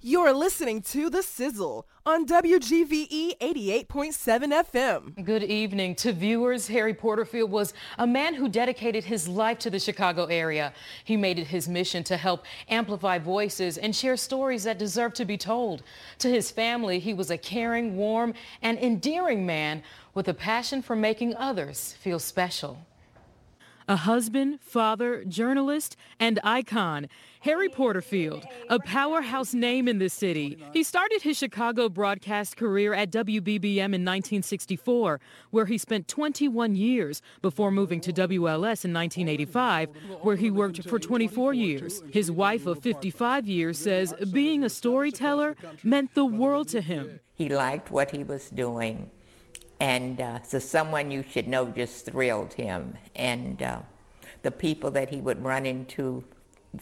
You're listening to The Sizzle on WGVE 88.7 FM. Good evening to viewers. Harry Porterfield was a man who dedicated his life to the Chicago area. He made it his mission to help amplify voices and share stories that deserve to be told. To his family, he was a caring, warm, and endearing man with a passion for making others feel special. A husband, father, journalist, and icon, Harry Porterfield, a powerhouse name in the city. He started his Chicago broadcast career at WBBM in 1964, where he spent 21 years before moving to WLS in 1985, where he worked for 24 years. His wife of 55 years says being a storyteller meant the world to him. He liked what he was doing and uh, so someone you should know just thrilled him. And uh, the people that he would run into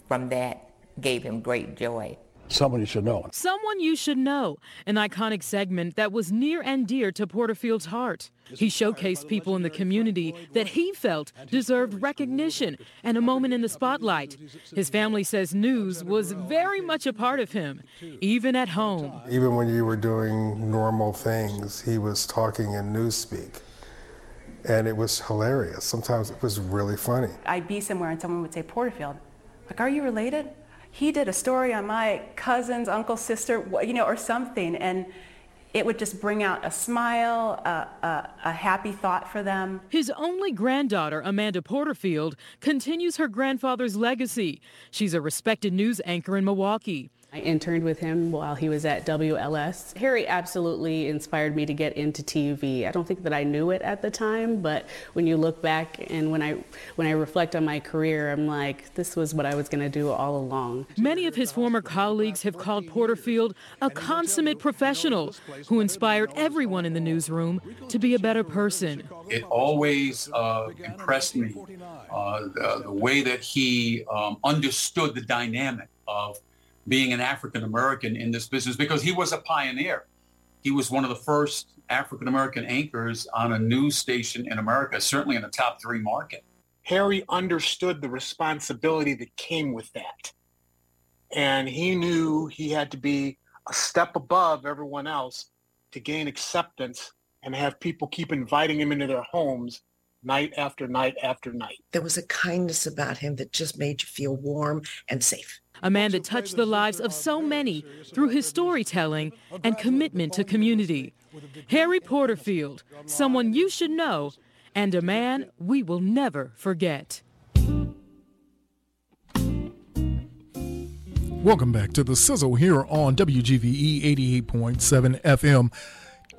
from that gave him great joy. Someone you should know. Someone you should know. An iconic segment that was near and dear to Porterfield's heart. He showcased people in the community that he felt deserved recognition and a moment in the spotlight. His family says news was very much a part of him, even at home. Even when you were doing normal things, he was talking in newspeak. And it was hilarious. Sometimes it was really funny. I'd be somewhere and someone would say, Porterfield, like, are you related? He did a story on my cousin's uncle, sister, you know, or something. And it would just bring out a smile, a, a, a, happy thought for them. His only granddaughter, Amanda Porterfield, continues her grandfather's legacy. She's a respected news anchor in Milwaukee. I interned with him while he was at WLS. Harry absolutely inspired me to get into TV. I don't think that I knew it at the time, but when you look back and when I when I reflect on my career, I'm like, this was what I was going to do all along. Many of his former colleagues have called Porterfield a consummate professional who inspired everyone in the newsroom to be a better person. It always uh, impressed me uh, the, the, way that he um, understood the dynamic of being an African American in this business because he was a pioneer. He was one of the first African American anchors on a news station in America, certainly in the top three market. Harry understood the responsibility that came with that. And he knew he had to be a step above everyone else to gain acceptance and have people keep inviting him into their homes night after night after night. There was a kindness about him that just made you feel warm and safe. A man that touched the lives of so many through his storytelling and commitment to community. Harry Porterfield, someone you should know, and a man we will never forget. Welcome back to the Sizzle here on WGVE 88.7 FM.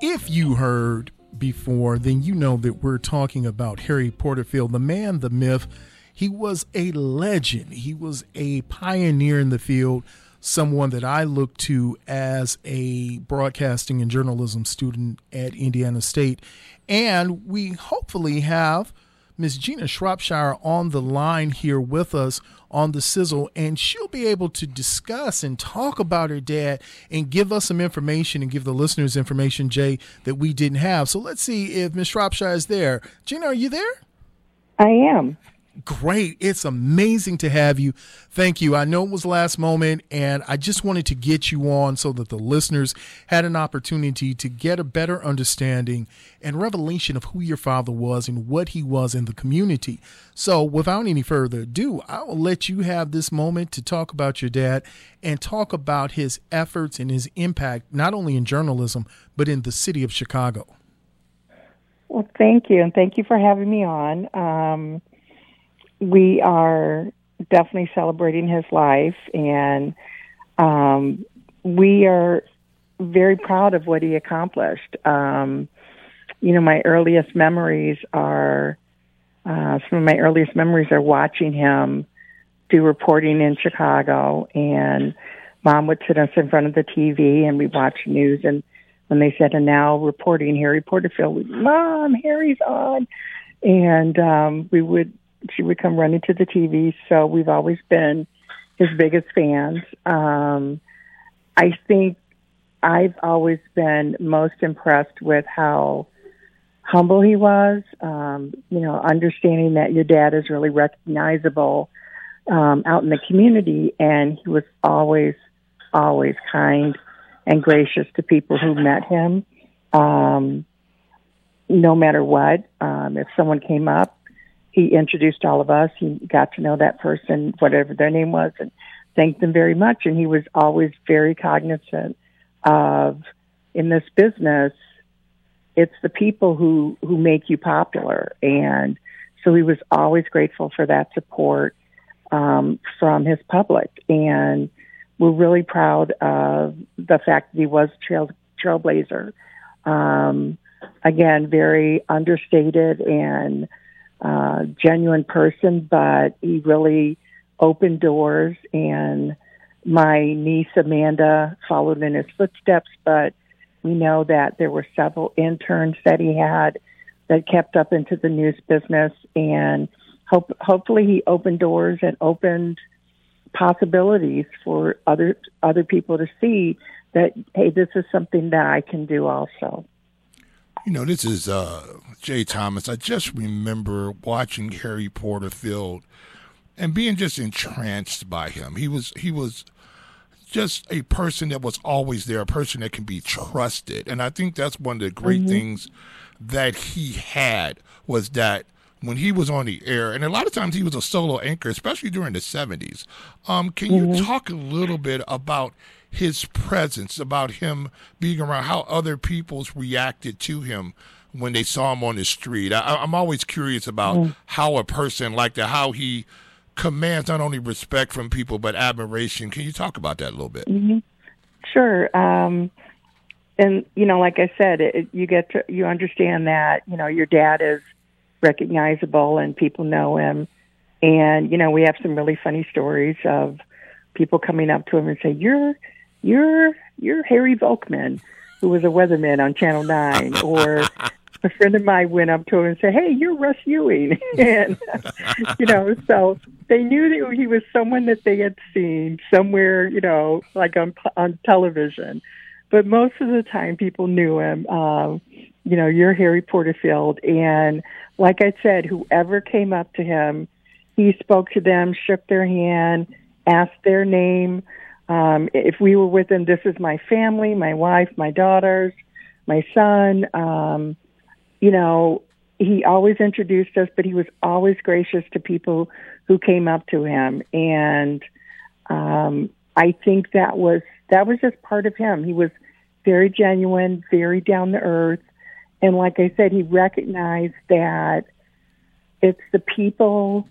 If you heard before, then you know that we're talking about Harry Porterfield, the man, the myth, he was a legend. He was a pioneer in the field, someone that I look to as a broadcasting and journalism student at Indiana State. And we hopefully have Miss Gina Shropshire on the line here with us on the sizzle, and she'll be able to discuss and talk about her dad and give us some information and give the listeners information, Jay, that we didn't have. So let's see if Miss Shropshire is there. Gina, are you there? I am great. It's amazing to have you. Thank you. I know it was last moment, and I just wanted to get you on so that the listeners had an opportunity to get a better understanding and revelation of who your father was and what he was in the community. So, without any further ado, I will let you have this moment to talk about your dad and talk about his efforts and his impact, not only in journalism, but in the city of Chicago. Well, thank you, and thank you for having me on. Um, we are definitely celebrating his life, and um, we are very proud of what he accomplished. Um, you know, my earliest memories are uh, some of my earliest memories are watching him do reporting in Chicago, and mom would sit us in front of the TV and we watch news. And when they said, "And now reporting Harry Porterfield," we, mom, Harry's on, and um, we would she would come running to the TV. So we've always been his biggest fans. Um, I think I've always been most impressed with how humble he was. Um, you know, understanding that your dad is really recognizable um, out in the community, and he was always, always kind and gracious to people who met him. Um, no matter what, um, if someone came up, he introduced all of us. He got to know that person, whatever their name was, and thanked them very much. And he was always very cognizant of in this business, it's the people who who make you popular, and so he was always grateful for that support um, from his public, and we're really proud of the fact that he was trail, trailblazer. Um, again, very understated and uh, genuine person, but he really opened doors. And my niece Amanda followed in his footsteps, but we know that there were several interns that he had that kept up into the news business, and hope, hopefully he opened doors and opened possibilities for other other people to see that hey, this is something that I can do also. You know, this is uh, Jay Thomas. I just remember watching Harry Porterfield and being just entranced by him. He was he was just a person that was always there, a person that can be trusted. And I think that's one of the great mm-hmm. things that he had was that when he was on the air, and a lot of times he was a solo anchor, especially during the 70s. Um, can mm-hmm. you talk a little bit about his presence, about him being around, how other people's reacted to him when they saw him on the street? I, am always curious about mm-hmm. how a person like that, how he commands not only respect from people but admiration. Can you talk about that a little bit? Mm-hmm. Sure. Um, and you know, like I said, it, you get to you understand that you know your dad is recognizable and people know him. And, you know, we have some really funny stories of people coming up to him and say, You're you're you're Harry Volkman, who was a weatherman on Channel Nine or a friend of mine went up to him and said, "Hey, you're Russ Ewing," and you know, so they knew that he was someone that they had seen somewhere, you know, like on on television. But most of the time, people knew him. Um, you know, you're Harry Porterfield, and like I said, whoever came up to him, he spoke to them, shook their hand, asked their name. Um, if we were with him, this is my family, my wife, my daughters, my son. Um, you know, he always introduced us, but he was always gracious to people who came up to him. And um, I think that was that was just part of him. He was very genuine, very down to earth. And like I said, he recognized that it's the people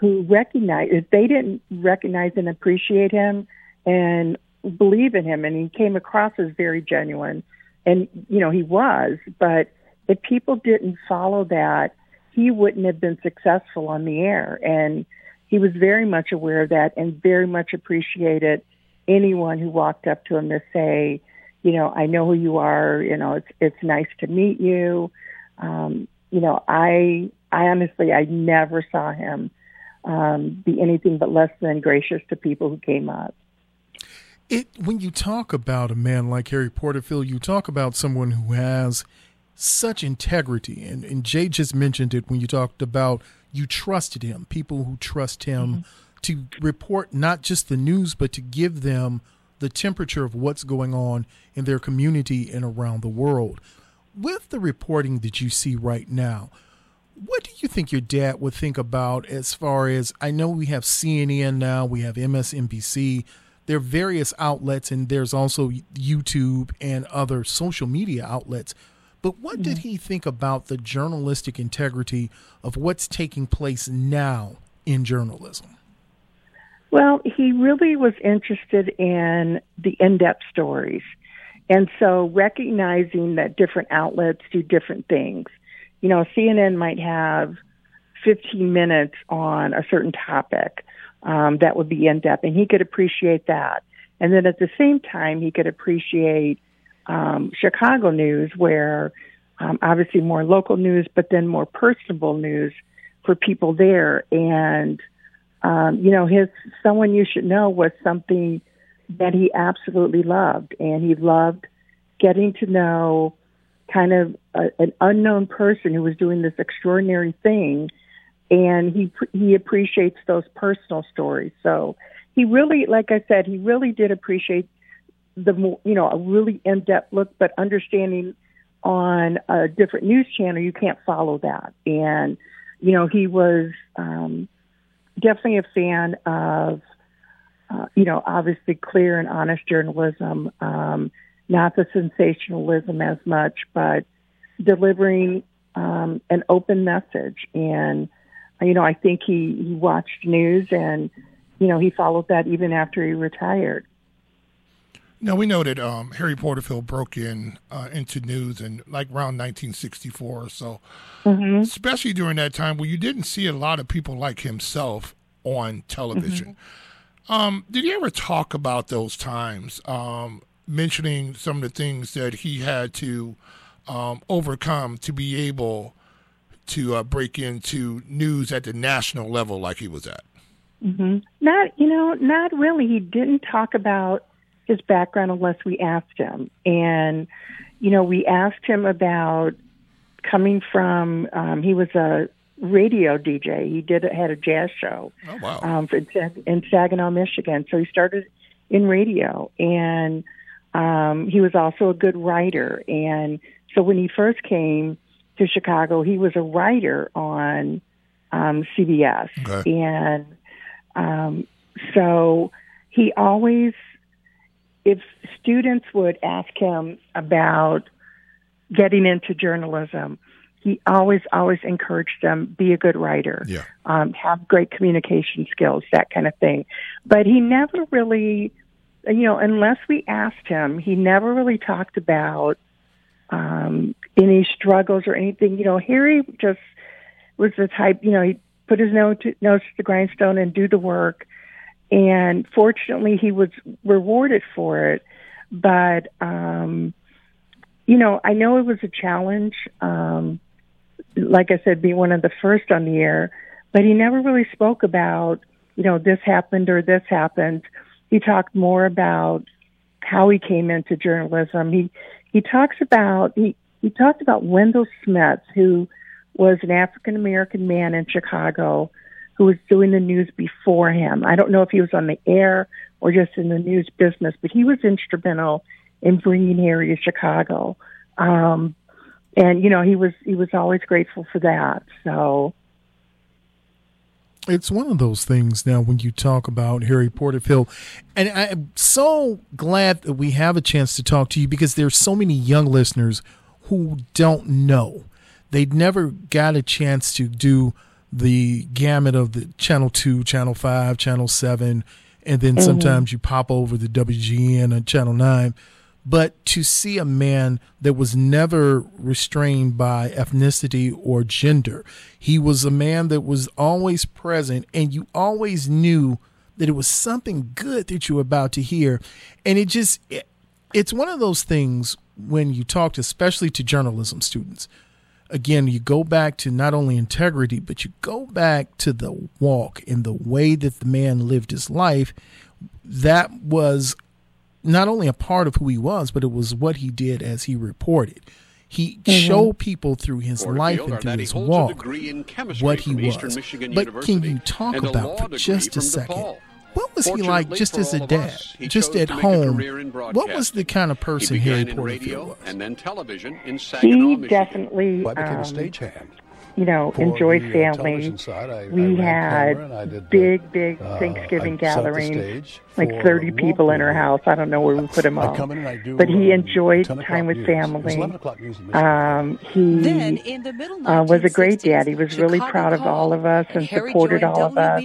who recognize, if they didn't recognize and appreciate him and believe in him, and he came across as very genuine, and, you know, he was, but if people didn't follow that, he wouldn't have been successful on the air. And he was very much aware of that and very much appreciated anyone who walked up to him to say, you know, I know who you are. You know, it's it's nice to meet you. Um, you know, I I honestly I never saw him um, be anything but less than gracious to people who came up. It when you talk about a man like Harry Porterfield, you talk about someone who has such integrity, and, and Jay just mentioned it when you talked about you trusted him, people who trust him mm-hmm. to report not just the news, but to give them the temperature of what's going on in their community and around the world. With the reporting that you see right now, what do you think your dad would think about as far as I know we have CNN now, we have MSNBC, there are various outlets, and there's also YouTube and other social media outlets. But what mm-hmm. did he think about the journalistic integrity of what's taking place now in journalism? Well, he really was interested in the in depth stories. And so recognizing that different outlets do different things. You know, CNN might have 15 minutes on a certain topic um, that would be in depth, and he could appreciate that. And then at the same time, he could appreciate um, Chicago news, where um, obviously more local news, but then more personable news for people there. And um, you know, his someone you should know was something that he absolutely loved, and he loved getting to know kind of a, an unknown person who was doing this extraordinary thing, and he he appreciates those personal stories. So he really, like I said, he really did appreciate the you know, a really in-depth look, but understanding on a different news channel, you can't follow that. And, you know, he was um, definitely a fan of, uh, you know, obviously clear and honest journalism, um, not the sensationalism as much, but delivering um, an open message. And, you know, I think he, he watched news and, you know, he followed that even after he retired. Now we know that um, Harry Porterfield broke in uh, into news in like around 1964 or so, mm-hmm. especially during that time where you didn't see a lot of people like himself on television. Mm-hmm. Um, did he ever talk about those times, um, mentioning some of the things that he had to um, overcome to be able to uh, break into news at the national level like he was at? Mm-hmm. Not, you know, not really. He didn't talk about his background unless we asked him. And, you know, we asked him about coming from, um, he was a radio DJ. He did had a jazz show oh, wow. um, in, in Saginaw, Michigan. So he started in radio, and um, he was also a good writer. And so when he first came to Chicago, he was a writer on um, CBS, okay. and um, so he always if students would ask him about getting into journalism, he always, always encouraged them be a good writer, yeah. um, have great communication skills, that kind of thing. But he never really, you know, unless we asked him, he never really talked about um, any struggles or anything. You know, Harry just was the type, you know, he put his nose to, nose to the grindstone and do the work. And fortunately he was rewarded for it. But um you know i know it was a challenge um like i said be one of the first on the air but he never really spoke about you know this happened or this happened. He talked more about how he came into journalism. He he talks about he he talked about wendell smith who was an african american man in chicago who was doing the news before him. I don't know if he was on the air or just in the news business, but he was instrumental in bringing Harry to Chicago. Um, and you know, he was he was always grateful for that. So it's one of those things now when you talk about Harry Porterfield, and I'm so glad that we have a chance to talk to you because there's so many young listeners who don't know. They'd never got a chance to do the gamut of the channel 2 channel 5 channel 7 and then mm-hmm. sometimes you pop over the wgn and channel 9 but to see a man that was never restrained by ethnicity or gender. He was a man that was always present and you always knew that it was something good that you were about to hear. And it just it, it's one of those things when you talk especially to journalism students. Again, you go back to not only integrity, but you go back to the walk and the way that the man lived his life. That was not only a part of who he was, but it was what he did as he reported. He mm-hmm. showed people through his life and through his walk what he was. But can you talk about for just a second? What was he like just as a dad, us, just at home? What was the kind of person he Harry Porterfield was? And then television in Saginaw, he definitely um, a stagehand you know, enjoyed uh, family. I, we I had uh, big, big uh, Thanksgiving gatherings, like 30 people in our house. I don't know where we put him all. But he um, enjoyed time with family. Um, he uh, was a great dad. He was really proud of all of us and supported all of us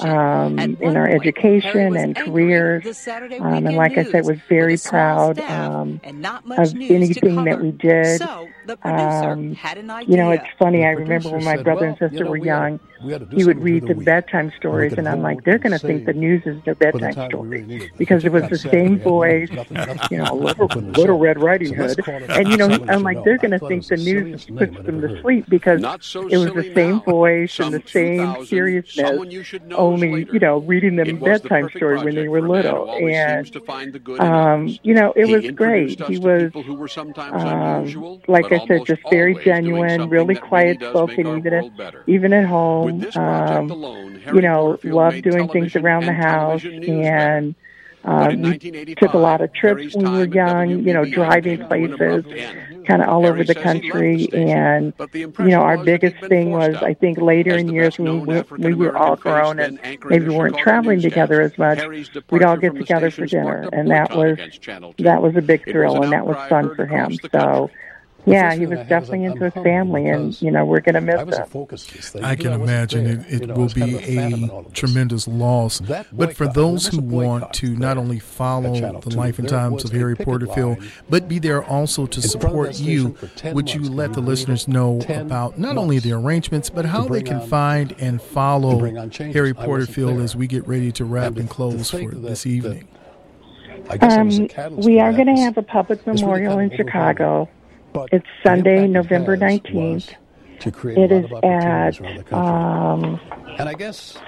um, in our education and careers. Um, and like I said, was very proud um, of anything that we did. Um, you know, it's funny I remember when my brother and sister were young, he would read the bedtime stories, and I'm like, they're going to think the news is their bedtime story. because it was the same voice, you know, little, little Red Riding Hood, and you know, I'm like, they're going to think the news puts them to sleep because it was the same voice and the same seriousness, only you know, reading them bedtime story when they were little, and um, you know, it was great. He was, um, like I said, just very genuine, really quiet quiet spoken, even at, even at home. Um, you know, loved doing things around the house and. Um, took a lot of trips when we were young, you know, driving places kind of all over the country. And, you know, our biggest thing was, I think, later in years when we, we were all grown and maybe weren't traveling together as much, we'd all get together for dinner. And that was, that was a big thrill and that was fun for him. So, yeah, he was definitely into his family, and you know we're going to miss him. I can imagine it, it will be a tremendous loss. But for those who want to not only follow the life and times of Harry Porterfield, but be there also to support you, would you let the listeners know about not only the arrangements, but how they can find and follow Harry Porterfield as we get ready to wrap and close for this evening? Um, we are going to have a public memorial in Chicago it's Sunday, November 19th. To create It is at um,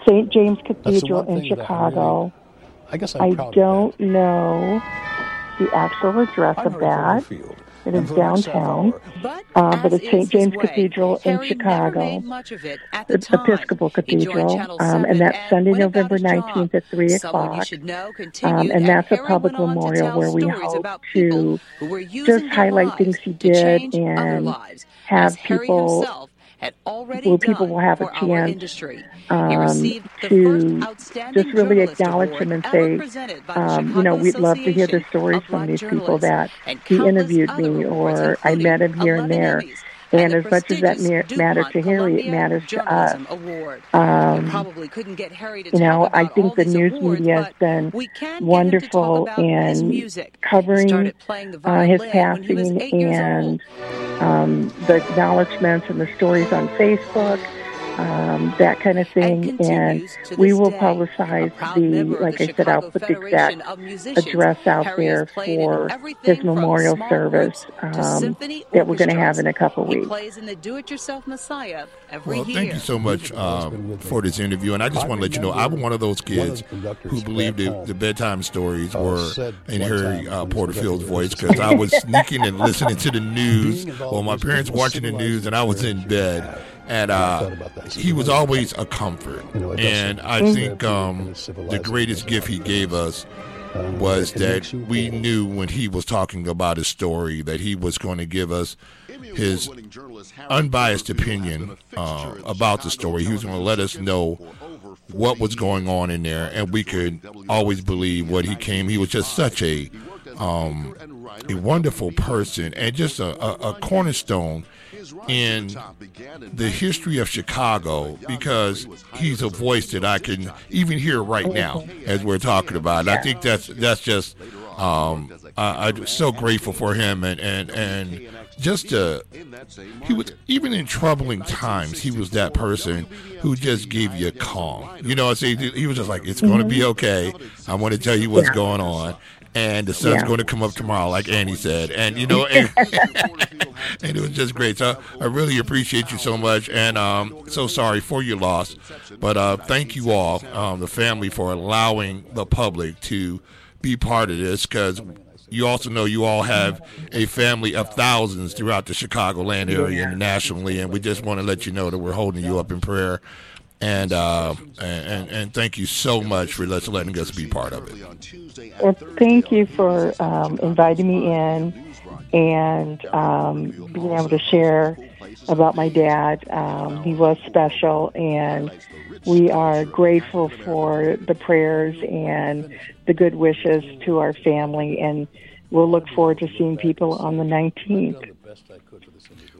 St. James Cathedral in Chicago. I guess I don't know the actual address of that. It is downtown, uh, but it's St. James Cathedral in Chicago, the Episcopal Cathedral, um, and that's Sunday, November 19th at 3 o'clock. Um, and that's a public memorial where we hope to just highlight things he did and have people where people will have a chance um, to just really acknowledge him and say, um, you know, we'd love to hear the stories from these people that he interviewed me or I met him here and there. And as much as that mattered to Harry, it matters to us. Um, you know, I think the news media has been wonderful in covering uh, his passing and um, the acknowledgments and the stories on Facebook um, that kind of thing. And, we will publicize the, like I said, I'll put the exact address out there for his memorial service um, that we're going to have in a couple weeks. Well, thank you so much um, for this interview. And I just want to let you know, I'm one of those kids who believed the, the bedtime stories were in Harry uh, Porterfield's voice because I was sneaking and listening to the news while my parents watching the news and I was in bed and uh, he was always a comfort. And I think um, the greatest gift he gave us was that we knew when he was talking about his story that he was going to give us his unbiased opinion uh, about the story. He was going to let us know what was going on in there, and we could always believe what he came. He was just such a um, a wonderful person and just a, a, a cornerstone in the history of Chicago because he's a voice that I can even hear right now as we're talking about. And I think that's that's just um, I, am so grateful for him and and and just uh, he was even in troubling times. He was that person who just gave you a calm. You know, I say he was just like, "It's going to be okay. I want to tell you what's going on." And the sun's yeah. going to come up tomorrow, like Annie said. And you know, and, and, it was just great. So I really appreciate you so much, and um, so sorry for your loss, but uh, thank you all, um, the family, for allowing the public to be part of this because. You also know you all have a family of thousands throughout the Chicagoland area and nationally, and we just want to let you know that we're holding you up in prayer and uh, and and thank you so much for letting us be part of it. Well, thank you for um, inviting me in and um, being able to share about my dad. Um, he was special, and we are grateful for the prayers and the good wishes to our family, and we'll look forward to seeing people on the 19th.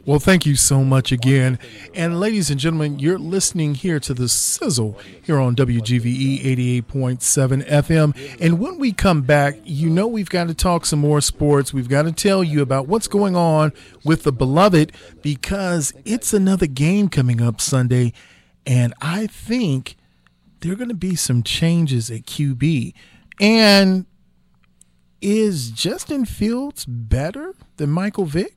Well, thank you so much again. And ladies and gentlemen, you're listening here to the sizzle here on WGVE 88.7 FM. And when we come back, you know we've got to talk some more sports. We've got to tell you about what's going on with the beloved because it's another game coming up Sunday. And I think there are going to be some changes at QB. And is Justin Fields better than Michael Vick?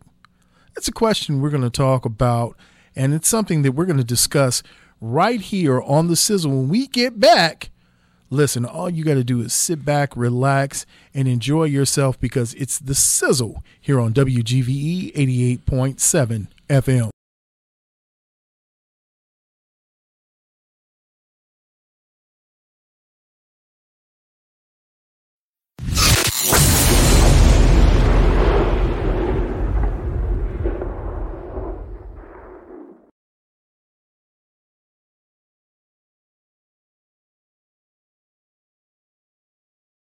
That's a question we're going to talk about, and it's something that we're going to discuss right here on the sizzle. When we get back, listen, all you got to do is sit back, relax, and enjoy yourself because it's the sizzle here on WGVE 88.7 FM.